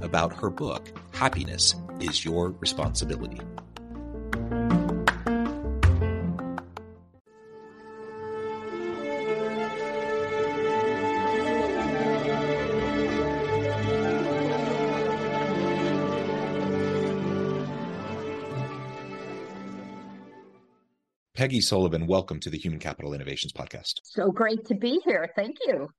about her book, Happiness is Your Responsibility. Peggy Sullivan, welcome to the Human Capital Innovations Podcast. So great to be here. Thank you.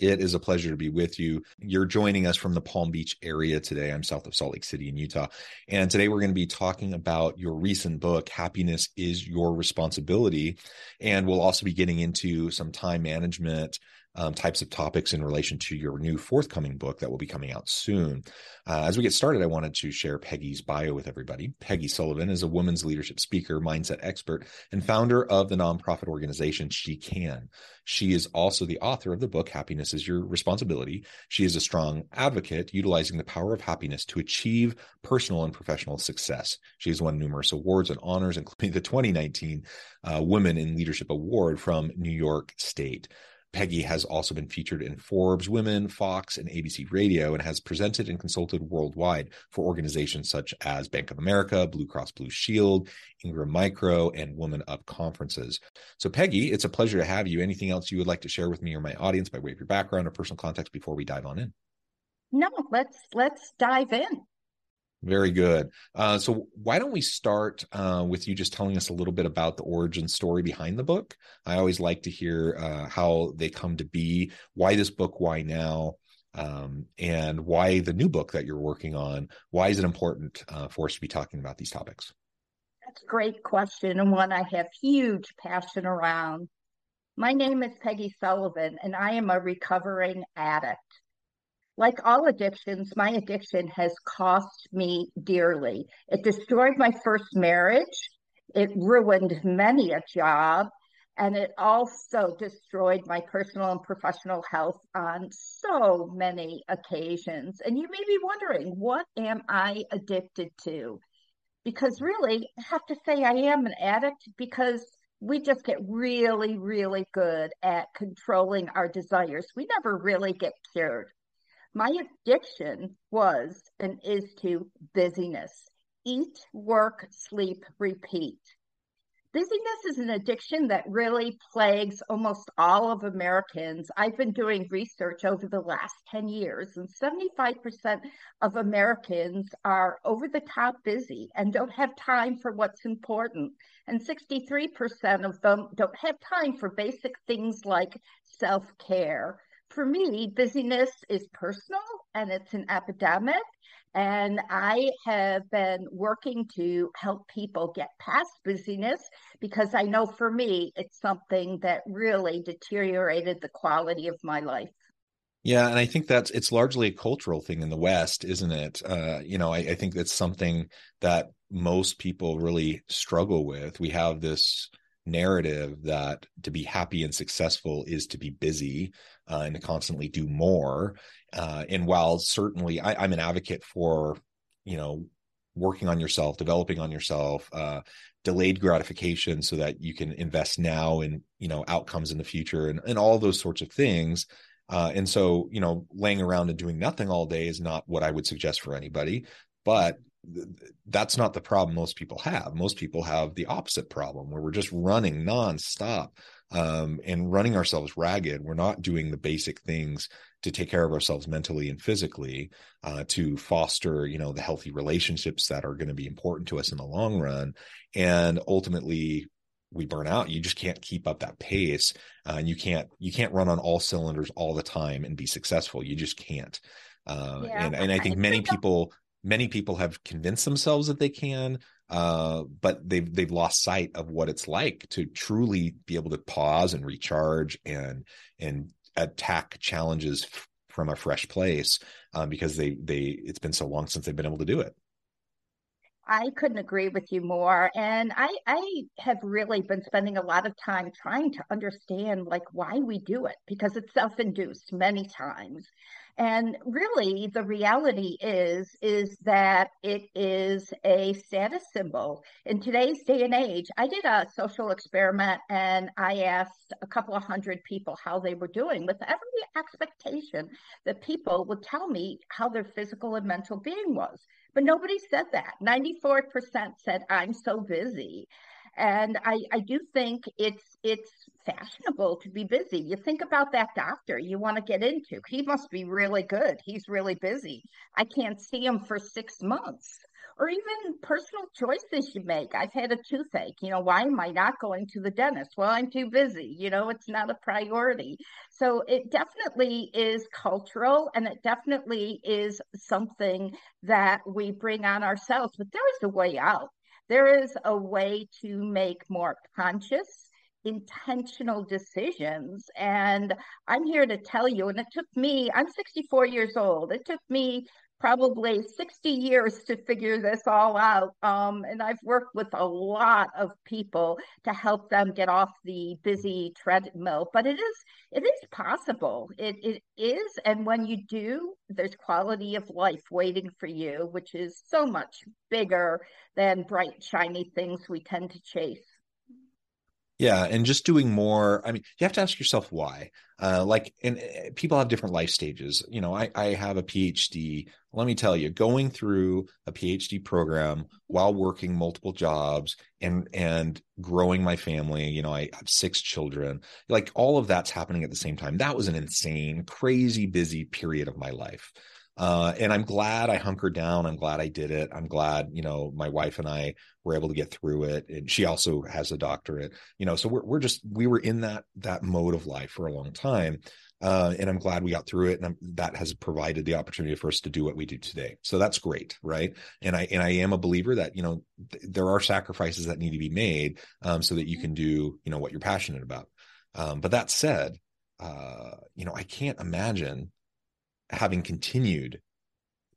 It is a pleasure to be with you. You're joining us from the Palm Beach area today. I'm south of Salt Lake City in Utah. And today we're going to be talking about your recent book, Happiness is Your Responsibility. And we'll also be getting into some time management um, types of topics in relation to your new forthcoming book that will be coming out soon. Uh, as we get started, I wanted to share Peggy's bio with everybody. Peggy Sullivan is a women's leadership speaker, mindset expert, and founder of the nonprofit organization SheCAN. She is also the author of the book Happiness is Your Responsibility. She is a strong advocate utilizing the power of happiness to achieve personal and professional success. She has won numerous awards and honors, including the 2019 uh, Women in Leadership Award from New York State. Peggy has also been featured in Forbes Women, Fox, and ABC Radio, and has presented and consulted worldwide for organizations such as Bank of America, Blue Cross Blue Shield, Ingram Micro, and WomanUp conferences. So, Peggy, it's a pleasure to have you. Anything else you would like to share with me or my audience by way of your background or personal context before we dive on in? No, let's let's dive in. Very good. Uh, so, why don't we start uh, with you just telling us a little bit about the origin story behind the book? I always like to hear uh, how they come to be, why this book, why now, um, and why the new book that you're working on. Why is it important uh, for us to be talking about these topics? That's a great question, and one I have huge passion around. My name is Peggy Sullivan, and I am a recovering addict. Like all addictions, my addiction has cost me dearly. It destroyed my first marriage. It ruined many a job. And it also destroyed my personal and professional health on so many occasions. And you may be wondering, what am I addicted to? Because really, I have to say I am an addict because we just get really, really good at controlling our desires. We never really get cured. My addiction was and is to busyness eat, work, sleep, repeat. Busyness is an addiction that really plagues almost all of Americans. I've been doing research over the last 10 years, and 75% of Americans are over the top busy and don't have time for what's important. And 63% of them don't have time for basic things like self care for me, busyness is personal and it's an epidemic. And I have been working to help people get past busyness because I know for me, it's something that really deteriorated the quality of my life. Yeah, and I think that's it's largely a cultural thing in the West, isn't it? Uh, you know, I, I think that's something that most people really struggle with. We have this narrative that to be happy and successful is to be busy uh, and to constantly do more. Uh, and while certainly I, am an advocate for, you know, working on yourself, developing on yourself, uh, delayed gratification so that you can invest now in, you know, outcomes in the future and, and all those sorts of things. Uh, and so, you know, laying around and doing nothing all day is not what I would suggest for anybody. But that's not the problem most people have. Most people have the opposite problem where we're just running nonstop um, and running ourselves ragged. We're not doing the basic things to take care of ourselves mentally and physically uh, to foster, you know, the healthy relationships that are going to be important to us in the long run. And ultimately, we burn out. You just can't keep up that pace, uh, and you can't you can't run on all cylinders all the time and be successful. You just can't. Uh, yeah, and and I think many people many people have convinced themselves that they can uh, but they've they've lost sight of what it's like to truly be able to pause and recharge and and attack challenges from a fresh place um, because they they it's been so long since they've been able to do it I couldn't agree with you more. And I, I have really been spending a lot of time trying to understand like why we do it because it's self-induced many times. And really the reality is, is that it is a status symbol. In today's day and age, I did a social experiment and I asked a couple of hundred people how they were doing with every expectation that people would tell me how their physical and mental being was. But nobody said that. 94% said, I'm so busy. And I, I do think it's it's fashionable to be busy. You think about that doctor you want to get into. He must be really good. He's really busy. I can't see him for six months or even personal choices you make. I've had a toothache. You know, why am I not going to the dentist? Well, I'm too busy. You know, it's not a priority. So it definitely is cultural and it definitely is something that we bring on ourselves. But there is a way out. There is a way to make more conscious intentional decisions. And I'm here to tell you, and it took me, I'm 64 years old. It took me probably 60 years to figure this all out. Um, and I've worked with a lot of people to help them get off the busy treadmill. But it is it is possible. It it is, and when you do, there's quality of life waiting for you, which is so much bigger than bright shiny things we tend to chase. Yeah, and just doing more. I mean, you have to ask yourself why. Uh, like, and uh, people have different life stages. You know, I, I have a PhD. Let me tell you, going through a PhD program while working multiple jobs and and growing my family. You know, I have six children. Like all of that's happening at the same time. That was an insane, crazy busy period of my life. Uh, and I'm glad I hunkered down. I'm glad I did it. I'm glad, you know, my wife and I were able to get through it. And she also has a doctorate, you know, so we're, we're just, we were in that, that mode of life for a long time. Uh, and I'm glad we got through it, and I'm, that has provided the opportunity for us to do what we do today. So that's great, right? And I and I am a believer that you know th- there are sacrifices that need to be made um, so that you can do you know what you're passionate about. Um, but that said, uh, you know I can't imagine having continued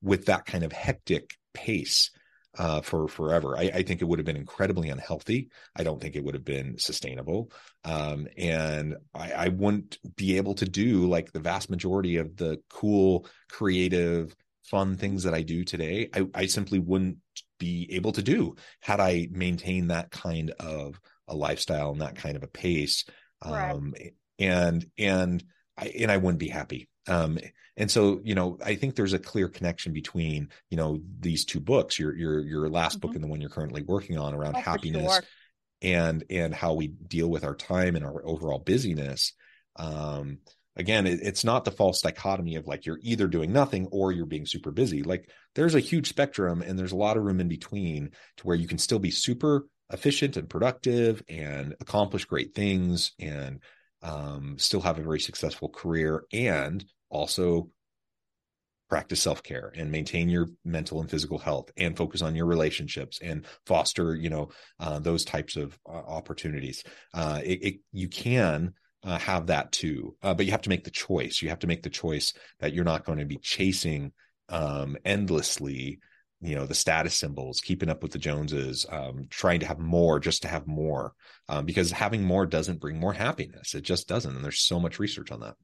with that kind of hectic pace uh, for forever. I, I, think it would have been incredibly unhealthy. I don't think it would have been sustainable. Um, and I, I, wouldn't be able to do like the vast majority of the cool, creative, fun things that I do today. I, I simply wouldn't be able to do had I maintained that kind of a lifestyle and that kind of a pace. Right. Um, and, and I, and I wouldn't be happy. Um, and so, you know, I think there's a clear connection between, you know, these two books, your your your last mm-hmm. book and the one you're currently working on around oh, happiness sure. and and how we deal with our time and our overall busyness. Um, again, it, it's not the false dichotomy of like you're either doing nothing or you're being super busy. Like there's a huge spectrum and there's a lot of room in between to where you can still be super efficient and productive and accomplish great things and um, still have a very successful career and also practice self-care and maintain your mental and physical health and focus on your relationships and foster you know uh, those types of uh, opportunities. Uh, it, it, you can uh, have that too uh, but you have to make the choice. You have to make the choice that you're not going to be chasing um, endlessly you know the status symbols keeping up with the joneses um, trying to have more just to have more um, because having more doesn't bring more happiness. It just doesn't and there's so much research on that.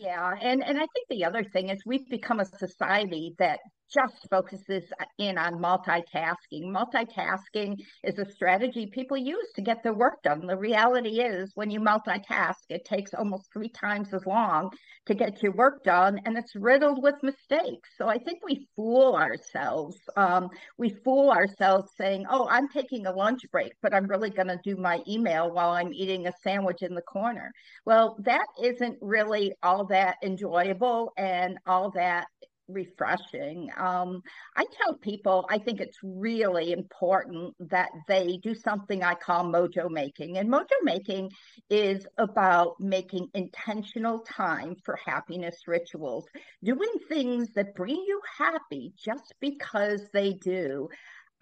Yeah and and i think the other thing is we've become a society that just focuses in on multitasking. Multitasking is a strategy people use to get their work done. The reality is, when you multitask, it takes almost three times as long to get your work done, and it's riddled with mistakes. So I think we fool ourselves. Um, we fool ourselves saying, "Oh, I'm taking a lunch break, but I'm really going to do my email while I'm eating a sandwich in the corner." Well, that isn't really all that enjoyable and all that refreshing. Um, I tell people I think it's really important that they do something I call mojo making. And mojo making is about making intentional time for happiness rituals, doing things that bring you happy just because they do.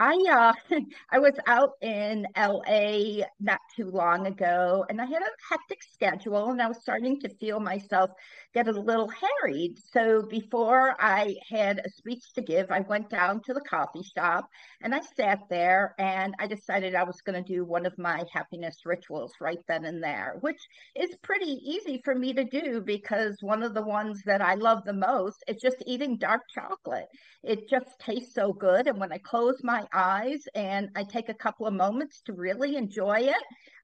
I uh, I was out in LA not too long ago, and I had a hectic schedule, and I was starting to feel myself get a little harried. So before I had a speech to give, I went down to the coffee shop and I sat there, and I decided I was going to do one of my happiness rituals right then and there, which is pretty easy for me to do because one of the ones that I love the most is just eating dark chocolate. It just tastes so good, and when I close my eyes and I take a couple of moments to really enjoy it,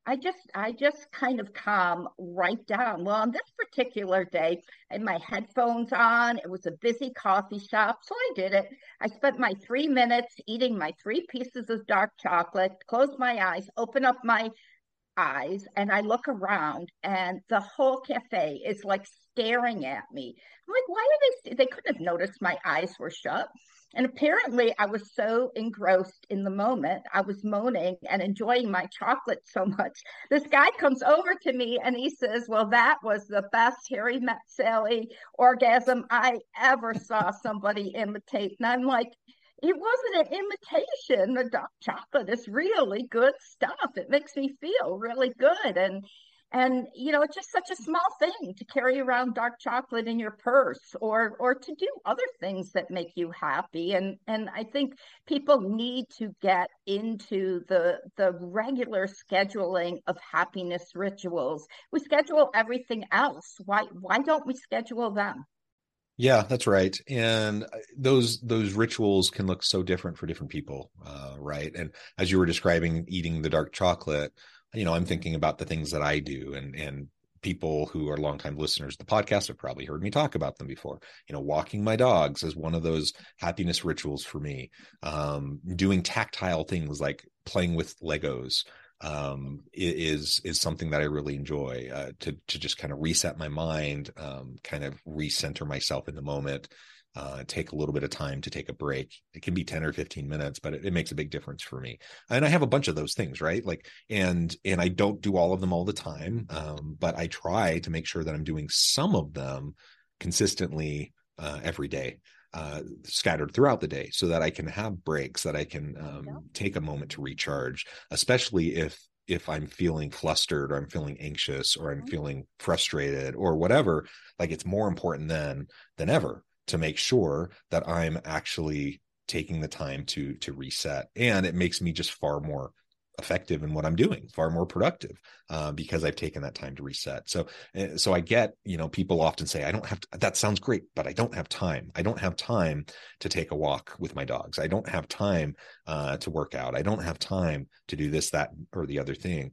I just I just kind of calm right down. Well, on this particular day, had my headphones on. It was a busy coffee shop, so I did it. I spent my three minutes eating my three pieces of dark chocolate, closed my eyes, open up my eyes, and I look around, and the whole cafe is like staring at me. I'm like, why are they? They couldn't have noticed my eyes were shut. And apparently, I was so engrossed in the moment. I was moaning and enjoying my chocolate so much. This guy comes over to me and he says, Well, that was the best Harry Met Sally orgasm I ever saw somebody imitate. And I'm like, it wasn't an imitation. The dark chocolate is really good stuff. It makes me feel really good. And and you know it's just such a small thing to carry around dark chocolate in your purse or or to do other things that make you happy and and i think people need to get into the the regular scheduling of happiness rituals we schedule everything else why why don't we schedule them yeah, that's right. And those those rituals can look so different for different people, uh, right? And as you were describing eating the dark chocolate, you know, I'm thinking about the things that I do and and people who are longtime listeners to the podcast have probably heard me talk about them before. You know, walking my dogs is one of those happiness rituals for me. Um, doing tactile things like playing with Legos um, is is something that I really enjoy uh, to to just kind of reset my mind, um, kind of recenter myself in the moment uh, take a little bit of time to take a break. It can be 10 or 15 minutes, but it, it, makes a big difference for me. And I have a bunch of those things, right? Like, and, and I don't do all of them all the time. Um, but I try to make sure that I'm doing some of them consistently uh, every day. Uh, scattered throughout the day so that I can have breaks that I can um, yeah. take a moment to recharge, especially if if I'm feeling flustered or I'm feeling anxious or I'm mm-hmm. feeling frustrated or whatever, like it's more important then than ever to make sure that I'm actually taking the time to to reset and it makes me just far more effective in what I'm doing, far more productive uh, because I've taken that time to reset. So, eh, so I get, you know, people often say, I don't have, to, that sounds great, but I don't have time. I don't have time to take a walk with my dogs. I don't have time uh, to work out. I don't have time to do this, that, or the other thing.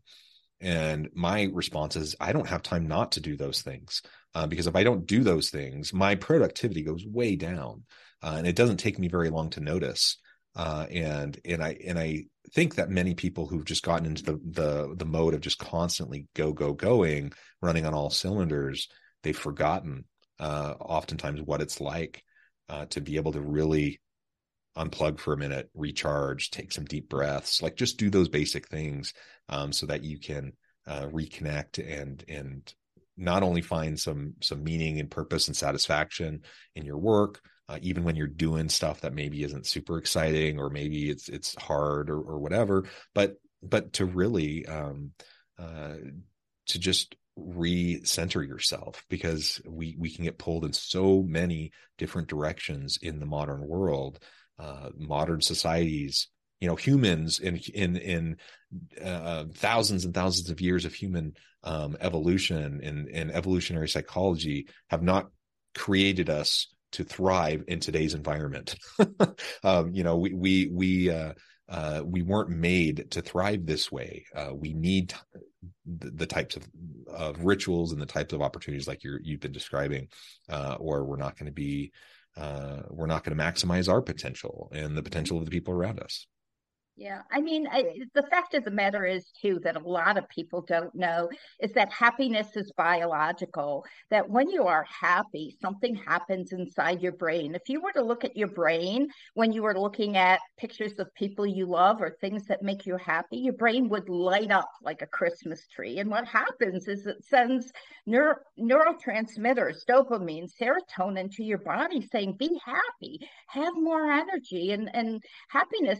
And my response is, I don't have time not to do those things uh, because if I don't do those things, my productivity goes way down, uh, and it doesn't take me very long to notice. Uh, and and I and I think that many people who've just gotten into the the the mode of just constantly go go going, running on all cylinders, they've forgotten uh, oftentimes what it's like uh, to be able to really unplug for a minute, recharge, take some deep breaths, like just do those basic things um, so that you can uh, reconnect and and not only find some some meaning and purpose and satisfaction in your work uh, even when you're doing stuff that maybe isn't super exciting or maybe it's it's hard or, or whatever but but to really um, uh, to just re-center yourself because we we can get pulled in so many different directions in the modern world. Uh, modern societies you know humans in in in uh, thousands and thousands of years of human um, evolution and, and evolutionary psychology have not created us to thrive in today's environment. um, you know, we we we uh, uh, we weren't made to thrive this way. Uh, we need the, the, types of, of rituals and the types of opportunities like you you've been describing, uh, or we're not going to be uh, we're not going to maximize our potential and the potential of the people around us. Yeah, I mean, I, the fact of the matter is, too, that a lot of people don't know is that happiness is biological. That when you are happy, something happens inside your brain. If you were to look at your brain when you were looking at pictures of people you love or things that make you happy, your brain would light up like a Christmas tree. And what happens is it sends neuro, neurotransmitters, dopamine, serotonin to your body saying, be happy, have more energy. And, and happiness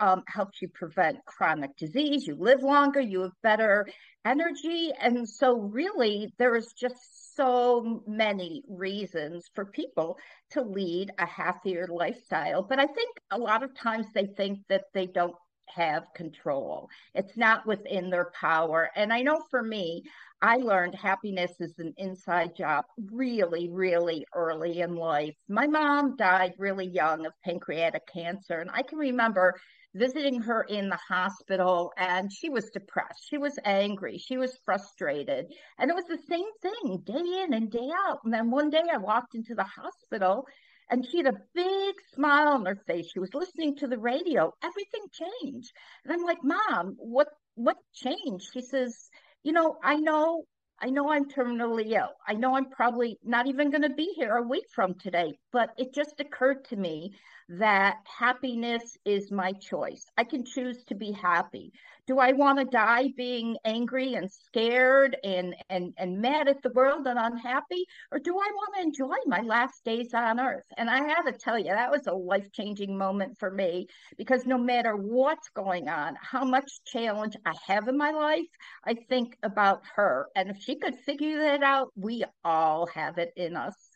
um, helps you prevent chronic disease. You live longer, you have better energy. And so, really, there is just so many reasons for people to lead a happier lifestyle. But I think a lot of times they think that they don't have control. It's not within their power. And I know for me, I learned happiness is an inside job really, really early in life. My mom died really young of pancreatic cancer. And I can remember visiting her in the hospital and she was depressed. She was angry. She was frustrated. And it was the same thing day in and day out. And then one day I walked into the hospital and she had a big smile on her face. She was listening to the radio. Everything changed. And I'm like, Mom, what what changed? She says, you know, I know I know I'm terminally ill. I know I'm probably not even going to be here a week from today, but it just occurred to me that happiness is my choice. I can choose to be happy. Do I want to die being angry and scared and, and, and mad at the world and unhappy? Or do I want to enjoy my last days on earth? And I have to tell you, that was a life changing moment for me because no matter what's going on, how much challenge I have in my life, I think about her. And if she could figure that out, we all have it in us.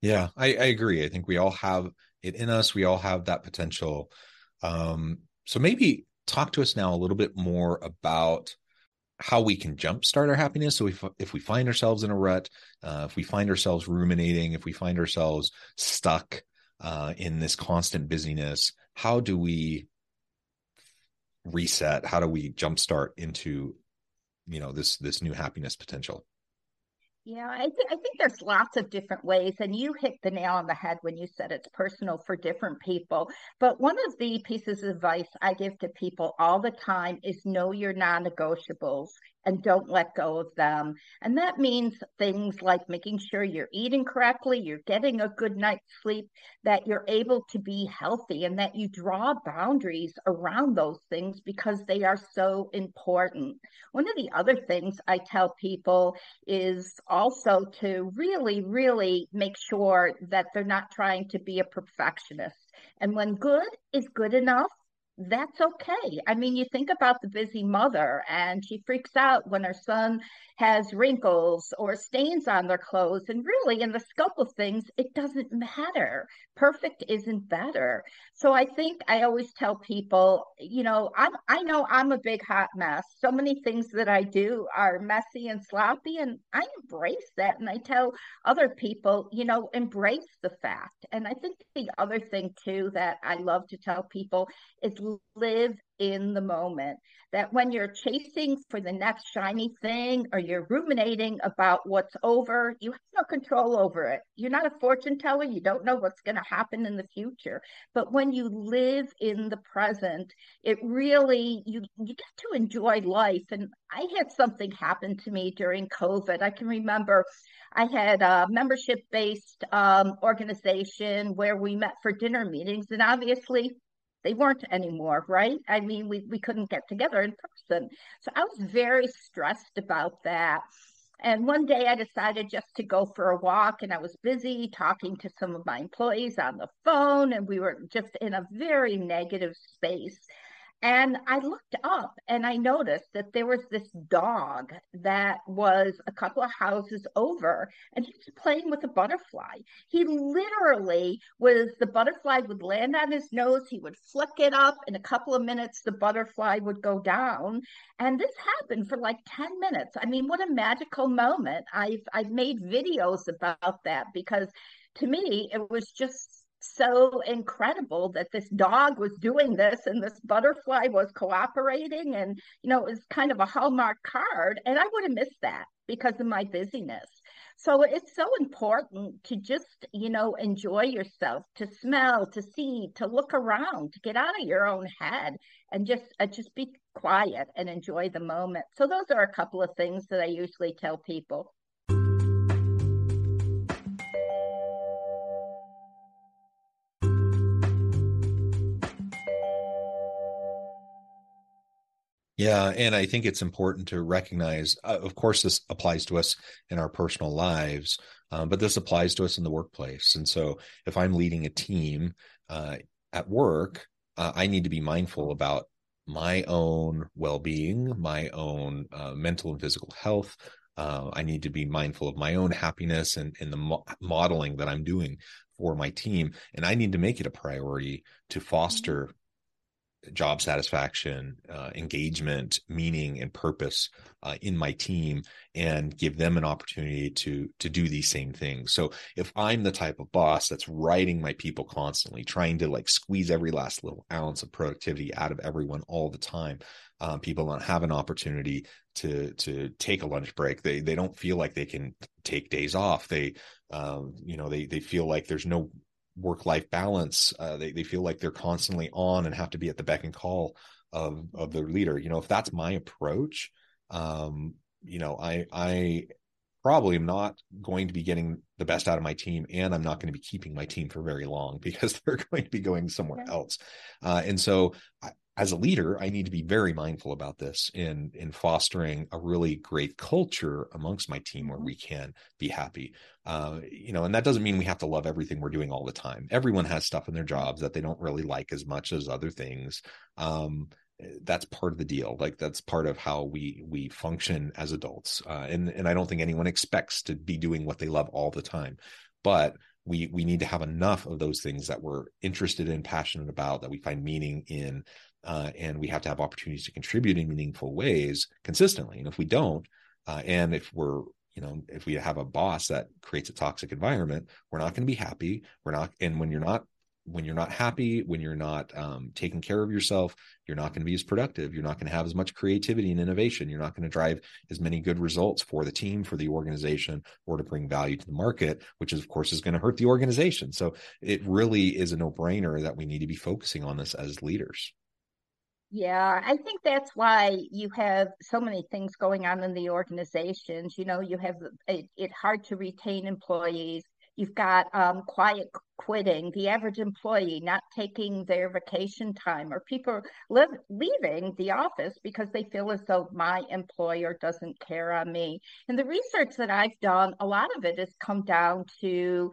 Yeah, I, I agree. I think we all have it in us. We all have that potential. Um, so maybe talk to us now a little bit more about how we can jumpstart our happiness. So if if we find ourselves in a rut, uh, if we find ourselves ruminating, if we find ourselves stuck uh, in this constant busyness, how do we reset? How do we jumpstart into you know this this new happiness potential? Yeah, I, th- I think there's lots of different ways, and you hit the nail on the head when you said it's personal for different people. But one of the pieces of advice I give to people all the time is know your non negotiables and don't let go of them. And that means things like making sure you're eating correctly, you're getting a good night's sleep, that you're able to be healthy, and that you draw boundaries around those things because they are so important. One of the other things I tell people is also to really, really make sure that they're not trying to be a perfectionist. And when good is good enough, that's okay. I mean, you think about the busy mother and she freaks out when her son has wrinkles or stains on their clothes. And really, in the scope of things, it doesn't matter. Perfect isn't better. So I think I always tell people, you know, I'm, I know I'm a big hot mess. So many things that I do are messy and sloppy, and I embrace that. And I tell other people, you know, embrace the fact. And I think the other thing, too, that I love to tell people is live in the moment. That when you're chasing for the next shiny thing or you're ruminating about what's over, you have no control over it. You're not a fortune teller. You don't know what's going to happen in the future. But when you live in the present, it really, you, you get to enjoy life. And I had something happen to me during COVID. I can remember I had a membership based um, organization where we met for dinner meetings. And obviously, they weren't anymore, right? I mean, we, we couldn't get together in person. So I was very stressed about that. And one day I decided just to go for a walk, and I was busy talking to some of my employees on the phone, and we were just in a very negative space. And I looked up and I noticed that there was this dog that was a couple of houses over and he was playing with a butterfly. He literally was the butterfly would land on his nose, he would flick it up. In a couple of minutes, the butterfly would go down. And this happened for like 10 minutes. I mean, what a magical moment. I've I've made videos about that because to me it was just so incredible that this dog was doing this and this butterfly was cooperating and you know it was kind of a hallmark card. And i would have missed that because of my busyness. So it's so important to just you know enjoy yourself to smell to see to look around to get out of your own head and just uh, just be quiet and enjoy the moment. So those are a couple of things that i usually tell people Yeah, and I think it's important to recognize. Uh, of course, this applies to us in our personal lives, um, but this applies to us in the workplace. And so, if I'm leading a team uh, at work, uh, I need to be mindful about my own well-being, my own uh, mental and physical health. Uh, I need to be mindful of my own happiness and, and the mo- modeling that I'm doing for my team, and I need to make it a priority to foster job satisfaction, uh, engagement, meaning, and purpose uh, in my team, and give them an opportunity to to do these same things. So if I'm the type of boss that's writing my people constantly, trying to like squeeze every last little ounce of productivity out of everyone all the time, um, people don't have an opportunity to to take a lunch break. They they don't feel like they can take days off. They um, you know they they feel like there's no work life balance. Uh, they they feel like they're constantly on and have to be at the beck and call of of their leader. You know, if that's my approach, um, you know, I I probably am not going to be getting the best out of my team, and I'm not going to be keeping my team for very long because they're going to be going somewhere yeah. else. Uh, and so, I, as a leader, I need to be very mindful about this in in fostering a really great culture amongst my team where mm-hmm. we can be happy. Uh, you know, and that doesn't mean we have to love everything we're doing all the time. Everyone has stuff in their jobs that they don't really like as much as other things. Um, that's part of the deal. Like that's part of how we we function as adults. Uh, and and I don't think anyone expects to be doing what they love all the time, but we we need to have enough of those things that we're interested in, passionate about, that we find meaning in uh, and we have to have opportunities to contribute in meaningful ways consistently. And if we don't, uh, and if we're you know if we have a boss that creates a toxic environment, we're not going to be happy. We're not, and when you're not when you're not happy, when you're not um, taking care of yourself, you're not going to be as productive. You're not going to have as much creativity and innovation. You're not going to drive as many good results for the team, for the organization, or to bring value to the market, which is, of course, is going to hurt the organization. So it really is a no brainer that we need to be focusing on this as leaders. Yeah, I think that's why you have so many things going on in the organizations. You know, you have it, it hard to retain employees. You've got um, quiet quitting, the average employee not taking their vacation time, or people live, leaving the office because they feel as though my employer doesn't care on me. And the research that I've done, a lot of it has come down to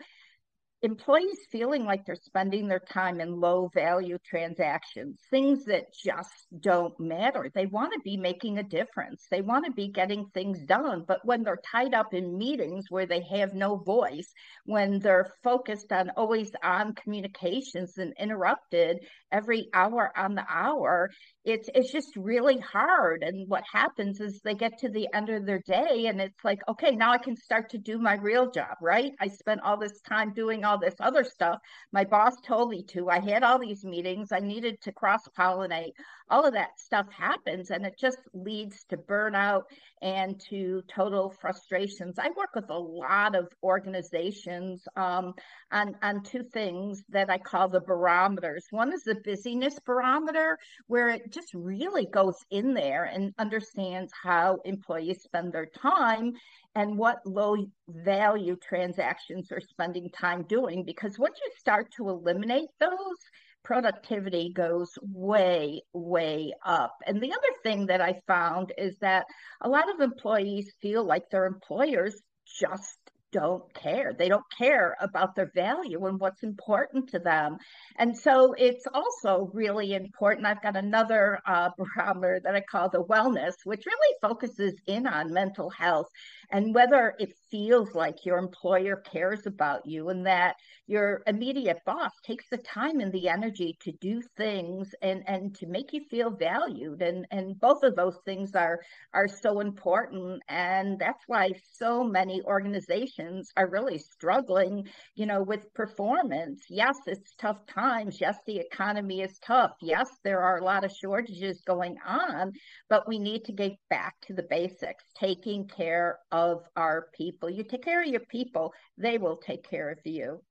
employees feeling like they're spending their time in low value transactions, things that just don't matter. They want to be making a difference. They want to be getting things done. But when they're tied up in meetings where they have no voice, when they're focused on always on communications and interrupted every hour on the hour, it's it's just really hard. And what happens is they get to the end of their day and it's like, okay, now I can start to do my real job, right? I spent all this time doing all this other stuff. My boss told me to. I had all these meetings. I needed to cross pollinate. All of that stuff happens and it just leads to burnout and to total frustrations. I work with a lot of organizations um, on, on two things that I call the barometers. One is the busyness barometer, where it just really goes in there and understands how employees spend their time and what low value transactions are spending time doing. Because once you start to eliminate those, productivity goes way, way up. And the other thing that I found is that a lot of employees feel like their employers just don't care. They don't care about their value and what's important to them. And so it's also really important. I've got another uh, barometer that I call the wellness, which really focuses in on mental health and whether it feels like your employer cares about you and that your immediate boss takes the time and the energy to do things and and to make you feel valued and and both of those things are are so important and that's why so many organizations are really struggling you know with performance. Yes it's tough times. Yes the economy is tough. Yes there are a lot of shortages going on but we need to get back to the basics taking care of our people. You take care of your people they will take care of you.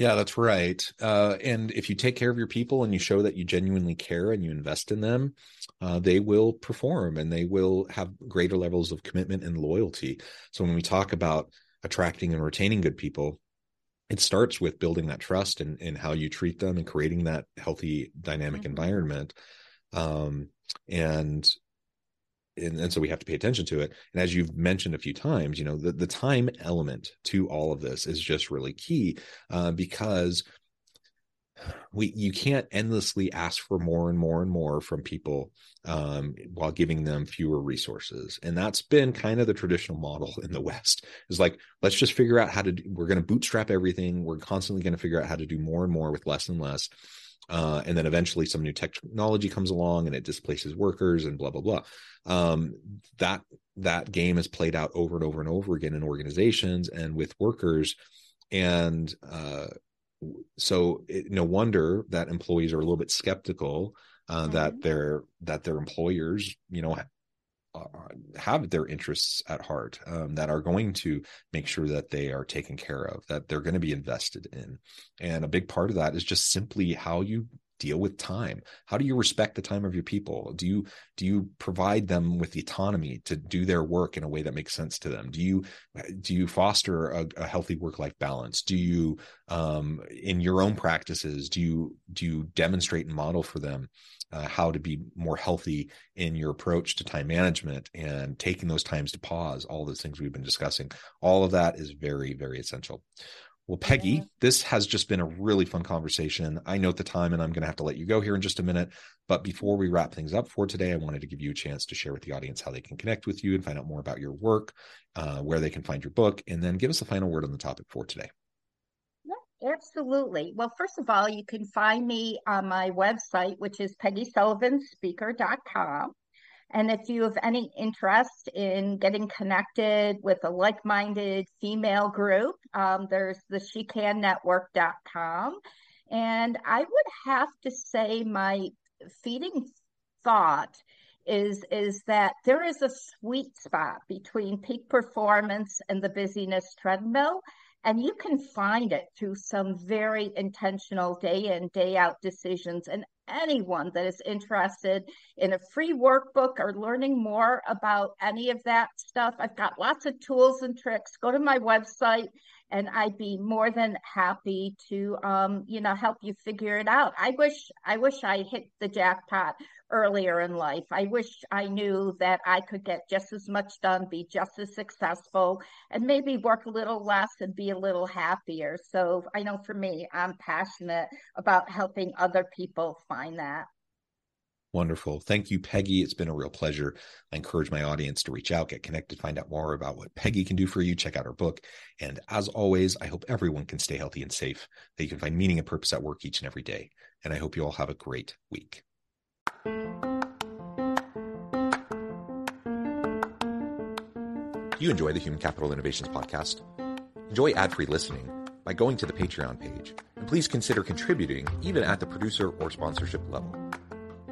Yeah, that's right. Uh, and if you take care of your people and you show that you genuinely care and you invest in them, uh, they will perform and they will have greater levels of commitment and loyalty. So when we talk about attracting and retaining good people, it starts with building that trust and, and how you treat them and creating that healthy dynamic mm-hmm. environment. Um, and and, and so we have to pay attention to it and as you've mentioned a few times you know the, the time element to all of this is just really key uh, because we you can't endlessly ask for more and more and more from people um, while giving them fewer resources. And that's been kind of the traditional model in the west. Is like let's just figure out how to do, we're going to bootstrap everything. We're constantly going to figure out how to do more and more with less and less. Uh, and then eventually some new technology comes along and it displaces workers and blah blah blah. Um, that that game is played out over and over and over again in organizations and with workers. And uh, so it, no wonder that employees are a little bit skeptical uh, mm-hmm. that their that their employers you know uh, have their interests at heart um, that are going to make sure that they are taken care of that they're going to be invested in and a big part of that is just simply how you deal with time? How do you respect the time of your people? Do you do you provide them with the autonomy to do their work in a way that makes sense to them? Do you do you foster a, a healthy work life balance? Do you um, in your own practices do you do you demonstrate and model for them uh, how to be more healthy in your approach to time management and taking those times to pause? All those things we've been discussing. All of that is very very essential well, Peggy, yeah. this has just been a really fun conversation. I note the time and I'm going to have to let you go here in just a minute. But before we wrap things up for today, I wanted to give you a chance to share with the audience how they can connect with you and find out more about your work, uh, where they can find your book, and then give us a final word on the topic for today. Absolutely. Well, first of all, you can find me on my website, which is peggysullivanspeaker.com. And if you have any interest in getting connected with a like minded female group, um, there's the shecannetwork.com. And I would have to say, my feeding thought is is that there is a sweet spot between peak performance and the busyness treadmill and you can find it through some very intentional day in day out decisions and anyone that is interested in a free workbook or learning more about any of that stuff, I've got lots of tools and tricks. Go to my website and I'd be more than happy to um, you know help you figure it out. I wish I wish I hit the jackpot earlier in life. I wish I knew that I could get just as much done, be just as successful, and maybe work a little less and be a little happier. So I know for me, I'm passionate about helping other people find that. Wonderful. Thank you, Peggy. It's been a real pleasure. I encourage my audience to reach out, get connected, find out more about what Peggy can do for you. Check out her book. And as always, I hope everyone can stay healthy and safe, that you can find meaning and purpose at work each and every day. And I hope you all have a great week. you enjoy the Human Capital Innovations podcast? Enjoy ad free listening by going to the Patreon page. And please consider contributing even at the producer or sponsorship level.